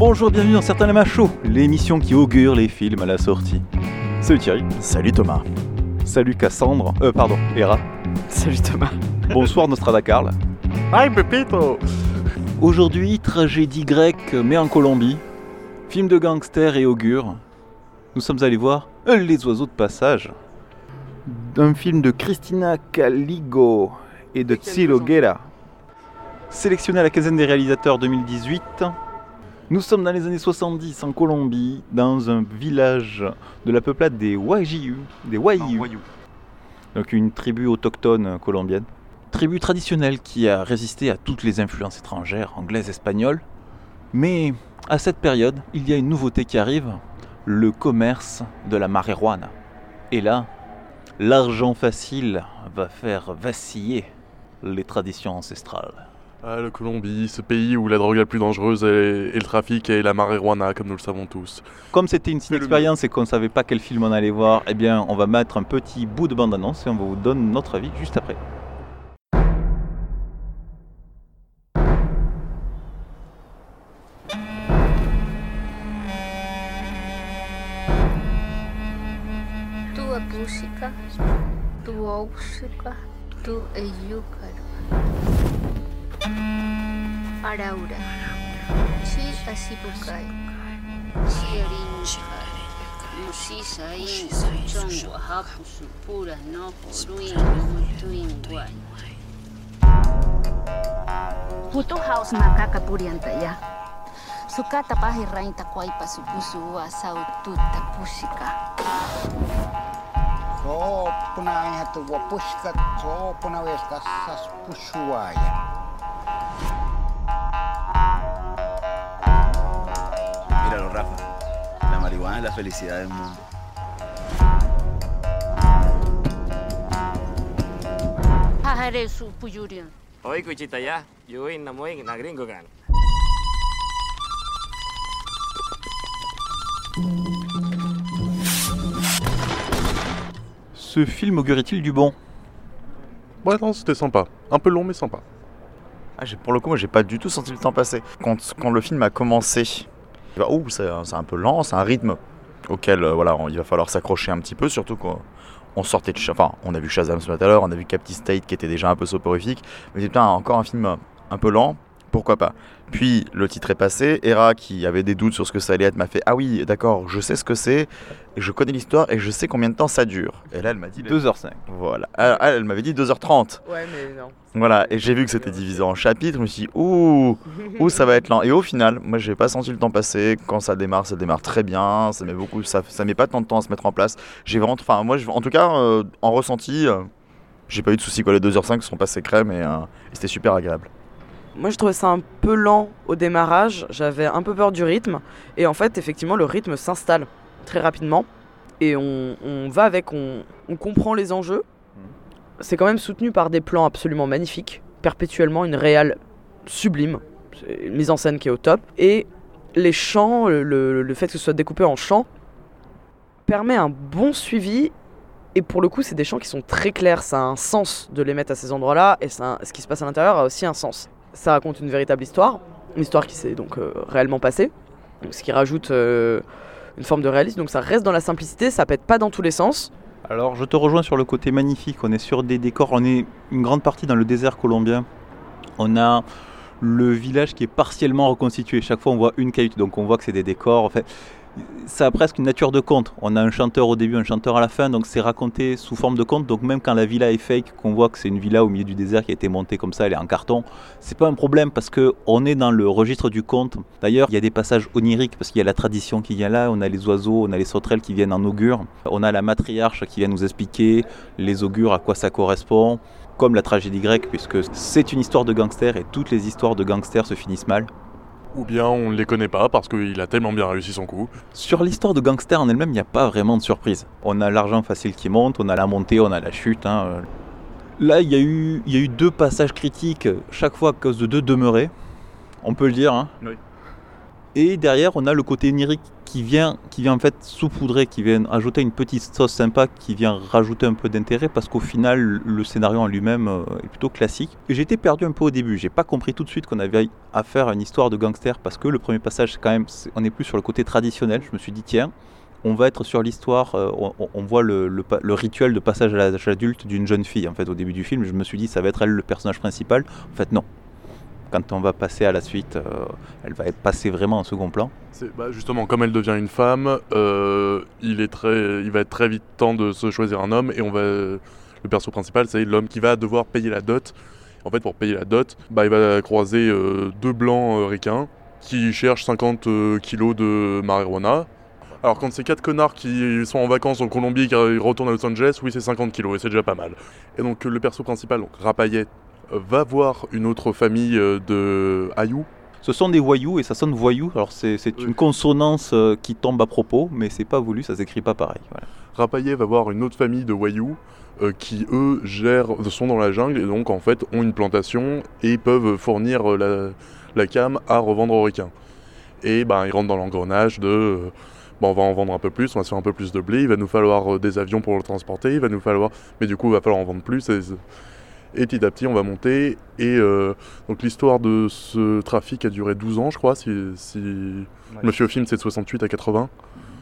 Bonjour, bienvenue dans Certains Lama Show, l'émission qui augure les films à la sortie. Salut Thierry. Salut Thomas. Salut Cassandre. Euh, pardon, Hera. Salut Thomas. Bonsoir Nostrada Carl. Hi Pepito. Aujourd'hui, tragédie grecque, mais en Colombie. Film de gangster et augure. Nous sommes allés voir Les oiseaux de passage. D'un film de Christina Caligo et de Tsilo Guerra. Sélectionné à la quinzaine des réalisateurs 2018. Nous sommes dans les années 70 en Colombie, dans un village de la peuplade des Wajiu, des Wayu. Donc une tribu autochtone colombienne. Tribu traditionnelle qui a résisté à toutes les influences étrangères, anglaises, espagnoles. Mais à cette période, il y a une nouveauté qui arrive, le commerce de la marijuana. Et là, l'argent facile va faire vaciller les traditions ancestrales. Ah, la Colombie, ce pays où la drogue la plus dangereuse est, est le trafic et la marijuana, comme nous le savons tous. Comme c'était une le expérience et qu'on ne savait pas quel film on allait voir, eh bien, on va mettre un petit bout de bande-annonce et on va vous donner notre avis juste après. Tu. Araura. Si asibukai. Siarinka. Musisa in chongwa hapu supura no horuin mutuin guay. Putu haus makaka puriantaya. Sukata pahi rainta kwaipa supusu wa saututa pusika. So punaihan tuo puskat, so punavesta sas pusuaja. Rafa. La marihuana es la felicidad del mundo. Hahare su puyurian. Oi, Cuchita, ya. Yo voy na moing na gringo kan. Ce film augurait-il du bon? Ouais, non, c'était sympa. Un peu long, mais sympa. Ah, j'ai- pour le coup, moi, j'ai pas du tout senti le temps passer. Quand, quand le film a commencé, oh, c'est un peu lent, c'est un rythme auquel euh, voilà, il va falloir s'accrocher un petit peu, surtout qu'on on sortait de. Enfin, on a vu Shazam ce matin à l'heure, on a vu Captain State qui était déjà un peu soporifique. Mais putain, encore un film un peu lent, pourquoi pas. Puis le titre est passé, Hera qui avait des doutes sur ce que ça allait être m'a fait Ah oui, d'accord, je sais ce que c'est, je connais l'histoire et je sais combien de temps ça dure. Et là, elle m'a dit 2h05. Voilà. Ah, ah, elle m'avait dit 2h30. Ouais, mais non. Voilà, et j'ai vu que c'était divisé en chapitres, je me suis dit, ouh, ouh, ça va être lent. Et au final, moi, j'ai pas senti le temps passer. Quand ça démarre, ça démarre très bien. Ça met beaucoup, ça, ça met pas tant de temps à se mettre en place. J'ai vraiment, enfin, moi, en tout cas, euh, en ressenti, euh, j'ai pas eu de soucis. Quoi. Les 2h05 sont passés crème et, euh, et c'était super agréable. Moi, je trouvais ça un peu lent au démarrage. J'avais un peu peur du rythme. Et en fait, effectivement, le rythme s'installe très rapidement. Et on, va avec, on, comprend les enjeux. C'est quand même soutenu par des plans absolument magnifiques. Perpétuellement, une réale sublime. Une mise en scène qui est au top. Et les chants, le, fait que ce soit découpé en chants, permet un bon suivi. Et pour le coup, c'est des chants qui sont très clairs. Ça a un sens de les mettre à ces endroits-là. Et ce qui se passe à l'intérieur a aussi un sens. Ça raconte une véritable histoire. Une histoire qui s'est donc euh, réellement passée. Ce qui rajoute euh, une forme de réalisme. Donc ça reste dans la simplicité. Ça pète pas dans tous les sens. Alors je te rejoins sur le côté magnifique, on est sur des décors, on est une grande partie dans le désert colombien. On a le village qui est partiellement reconstitué, chaque fois on voit une cahute, donc on voit que c'est des décors. Ça a presque une nature de conte. On a un chanteur au début, un chanteur à la fin, donc c'est raconté sous forme de conte. Donc même quand la villa est fake, qu'on voit que c'est une villa au milieu du désert qui a été montée comme ça, elle est en carton, c'est pas un problème parce que on est dans le registre du conte. D'ailleurs, il y a des passages oniriques parce qu'il y a la tradition qui vient là, on a les oiseaux, on a les sauterelles qui viennent en augure, on a la matriarche qui vient nous expliquer les augures, à quoi ça correspond, comme la tragédie grecque, puisque c'est une histoire de gangsters et toutes les histoires de gangsters se finissent mal. Ou bien on ne les connaît pas parce qu'il a tellement bien réussi son coup. Sur l'histoire de gangsters en elle-même, il n'y a pas vraiment de surprise. On a l'argent facile qui monte, on a la montée, on a la chute. hein. Là, il y, a eu, il y a eu deux passages critiques, chaque fois à cause de deux demeurés. On peut le dire. hein. Oui. Et derrière, on a le côté onirique qui vient, qui vient en fait saupoudrer, qui vient ajouter une petite sauce sympa, qui vient rajouter un peu d'intérêt parce qu'au final, le scénario en lui-même euh, est plutôt classique. Été perdu un peu au début. J'ai pas compris tout de suite qu'on avait affaire à une histoire de gangster parce que le premier passage, quand même, on est plus sur le côté traditionnel. Je me suis dit tiens. On va être sur l'histoire, euh, on, voit le, le rituel de passage à l'âge adulte d'une jeune fille en fait au début du film. Je me suis dit ça va être elle le personnage principal. En fait non. Quand on va passer à la suite, euh, elle va être passée vraiment en second plan. Bah, justement, comme elle devient une femme, euh, il, est très, va être très vite temps de se choisir un homme et on va, le perso principal, c'est l'homme qui va devoir payer la dot. En fait, pour payer la dot, bah, il va croiser euh, deux blancs ricains qui cherchent 50 euh, kilos de marijuana. Alors quand c'est quatre connards qui sont en vacances en Colombie et qui retournent à Los Angeles, oui c'est 50 kilos et c'est déjà pas mal. Et donc le perso principal, donc va voir une autre famille euh, de Ayou, Ce sont des voyous et ça sonne voyou. Alors c'est une consonance euh, qui tombe à propos, mais c'est pas voulu, ça s'écrit pas pareil. Voilà. Rapayet va voir une autre famille de voyous euh, qui, eux, gèrent, sont dans la jungle et donc, en fait, ont une plantation et peuvent fournir la, la cam à revendre aux ricains. Et ben, ils rentrent dans l'engrenage de. euh, on va en vendre un peu plus, on va se faire un peu plus de blé, il va nous falloir des avions pour le transporter, il va nous falloir. Mais du coup, il va falloir en vendre plus. Et, et petit à petit, on va monter. Et euh, donc, l'histoire de ce trafic a duré 12 ans, je crois, si, si je me fie au film, c'est de 68 à 80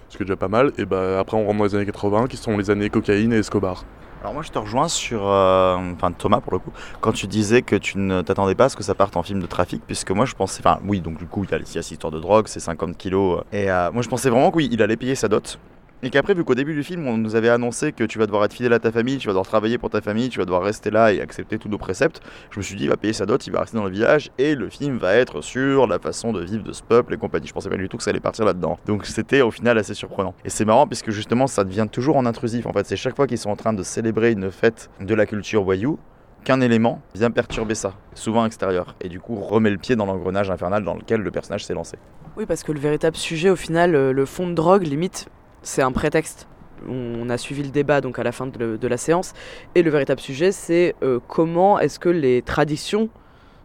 ce qui est déjà pas mal. Et bah, après, on rentre dans les années 80, qui sont les années cocaïne et Escobar. Alors moi je te rejoins sur, euh, enfin Thomas pour le coup, quand tu disais que tu ne t'attendais pas à ce que ça parte en film de trafic, puisque moi je pensais, enfin oui donc du coup il y a, il y a cette histoire de drogue, c'est 50 kilos, euh, et euh, moi je pensais vraiment que oui il allait payer sa dot, et qu'après vu qu'au début du film on nous avait annoncé que tu vas devoir être fidèle à ta famille, tu vas devoir travailler pour ta famille, tu vas devoir rester là et accepter tous nos préceptes, je me suis dit il va payer sa dot, il va rester dans le village, et le film va être sur la façon de vivre de ce peuple et compagnie, je pensais pas du tout que ça allait partir là-dedans, donc c'était au final assez surprenant. Et c'est marrant puisque justement ça devient toujours en intrusif, en fait c'est chaque fois qu'ils sont en train de célébrer une fête de la culture voyou, qu'un élément vient perturber ça, souvent extérieur, et du coup remet le pied dans l'engrenage infernal dans lequel le personnage s'est lancé. Oui, parce que le véritable sujet, au final, euh, le fond de drogue, limite, c'est un prétexte. On a suivi le débat donc à la fin de, le- de la séance, et le véritable sujet, c'est euh, comment est-ce que les traditions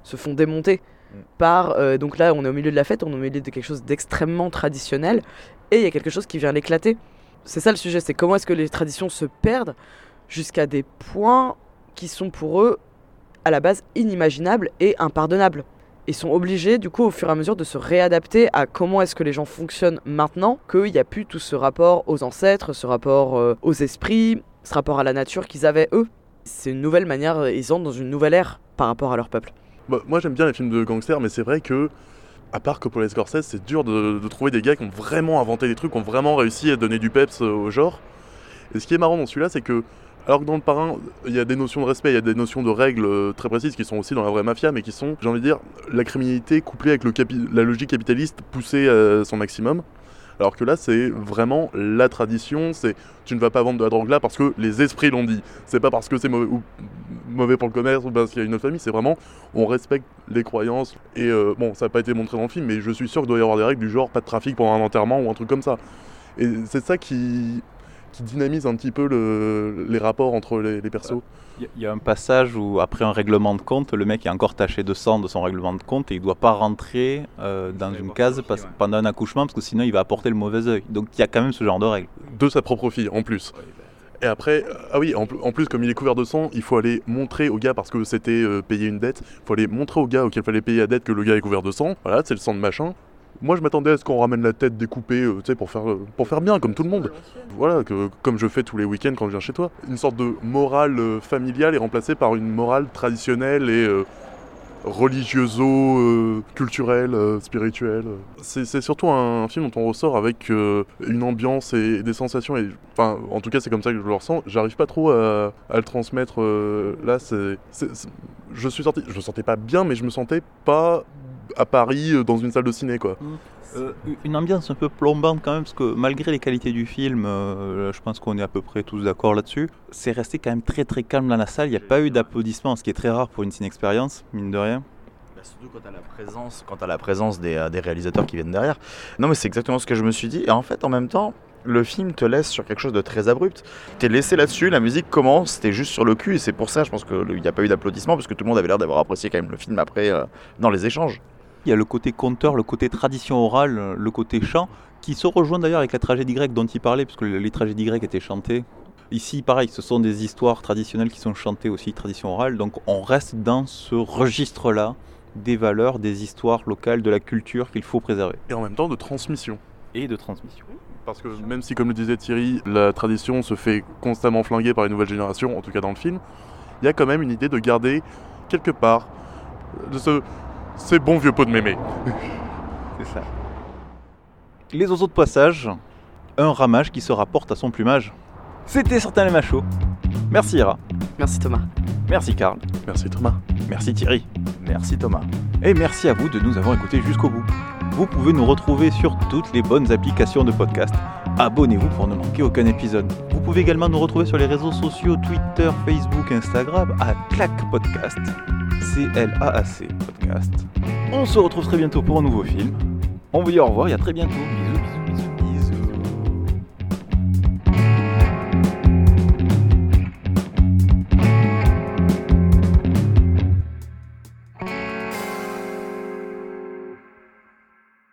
se font démonter Mm. par. euh, donc là, on est au milieu de la fête, on est au milieu de quelque chose d'extrêmement traditionnel, et il y a quelque chose qui vient l'éclater. C'est ça le sujet, c'est comment est-ce que les traditions se perdent jusqu'à des points qui sont pour eux à la base inimaginables et impardonnables. Ils sont obligés, du coup, au fur et à mesure, de se réadapter à comment est-ce que les gens fonctionnent maintenant, qu'il n'y a plus tout ce rapport aux ancêtres, ce rapport euh, aux esprits, ce rapport à la nature qu'ils avaient eux. C'est une nouvelle manière, euh, ils entrent dans une nouvelle ère par rapport à leur peuple. Bah, moi, j'aime bien les films de gangsters, mais c'est vrai que, à part Coppola et Scorsese, c'est dur de, de trouver des gars qui ont vraiment inventé des trucs, qui ont vraiment réussi à donner du peps euh, au genre. Et ce qui est marrant dans celui-là, c'est que, alors que dans le parrain, il y a des notions de respect, il y a des notions de règles euh, très précises qui sont aussi dans la vraie mafia, mais qui sont, j'ai envie de dire, la criminalité couplée avec le la logique capitaliste poussée à son maximum. Alors que là, c'est vraiment la tradition, c'est tu ne vas pas vendre de la drogue là parce que les esprits l'ont dit. C'est pas parce que c'est mauvais pour le commerce ou parce qu'il y a une autre famille, c'est vraiment on respecte les croyances. Et euh, bon, ça n'a pas été montré dans le film, mais je suis sûr qu'il doit y avoir des règles du genre pas de trafic pendant un enterrement ou un truc comme ça. Et c'est ça qui, qui dynamise un petit peu le- les rapports entre les, les persos. Il y a- il y a un passage où, après un règlement de compte, le mec est encore taché de sang de son règlement de compte et il doit pas rentrer euh, dans une case parce- pendant un accouchement parce que sinon il va apporter le mauvais œil. Donc il y a quand même ce genre de règles. de sa propre fille en plus. Et après, ah oui, en, pl- en plus, comme il est couvert de sang, il faut aller montrer au gars, parce que c'était euh, payer une dette, il faut aller montrer au gars auquel fallait payer la dette que le gars est couvert de sang. Voilà, c'est le sang de machin. Moi, je m'attendais à ce qu'on ramène la tête découpée, euh, tu sais, pour faire, euh, pour faire bien, comme tout le monde. Voilà, que, comme je fais tous les week-ends quand je viens chez toi. Une sorte de morale euh, familiale est remplacée par une morale traditionnelle et religioso-culturelle, euh, spirituelle. C'est surtout un film dont on ressort avec une ambiance et des sensations. Et, enfin, en tout cas, c'est comme ça que je le ressens. J'arrive pas trop à, le transmettre là. c'est- je suis sorti, je me sentais pas bien, mais je me sentais pas à Paris euh, dans une salle de ciné, quoi. Euh, une ambiance un peu plombante quand même, parce que malgré les qualités du film, euh, je pense qu'on est à peu près tous d'accord là-dessus, c'est resté quand même très très calme dans la salle, il n'y a pas eu d'applaudissements, ce qui est très rare pour une ciné-expérience, mine de rien. Bah, surtout quand à la présence, quant à la présence des, des réalisateurs qui viennent derrière. Non, mais c'est exactement ce que je me suis dit. Et en fait, en même temps, le film te laisse sur quelque chose de très abrupt. T'es laissé là-dessus, la musique commence, t'es juste sur le cul. Et c'est pour ça, je pense qu'il n'y a pas eu d'applaudissements, parce que tout le monde avait l'air d'avoir apprécié quand même le film après, euh, dans les échanges. Il y a le côté conteur, le côté tradition orale, le côté chant, qui se rejoint d'ailleurs avec la tragédie grecque dont il parlait, puisque les tragédies grecques étaient chantées. Ici, pareil, ce sont des histoires traditionnelles qui sont chantées aussi, tradition orale, donc on reste dans ce registre-là des valeurs, des histoires locales, de la culture qu'il faut préserver. Et en même temps de transmission. Et de transmission. Parce que même si, comme le disait Thierry, la tradition se fait constamment flinguer par les nouvelles générations, en tout cas dans le film, il y a quand même une idée de garder quelque part de ce, ces bons vieux pots de mémé. C'est ça. Les oiseaux de passage, un ramage qui se rapporte à son plumage. C'était Certain les machos. Merci Ira. Merci Thomas. Merci Karl. Merci Thomas. Merci Thierry. Merci Thomas. Et merci à vous de nous avoir écoutés jusqu'au bout. Vous pouvez nous retrouver sur toutes les bonnes applications de podcast. Abonnez-vous pour ne manquer aucun épisode. Vous pouvez également nous retrouver sur les réseaux sociaux Twitter, Facebook, Instagram à Clac Podcast. C-L-A-A-C Podcast. On se retrouve très bientôt pour un nouveau film. On vous dit au revoir et à très bientôt.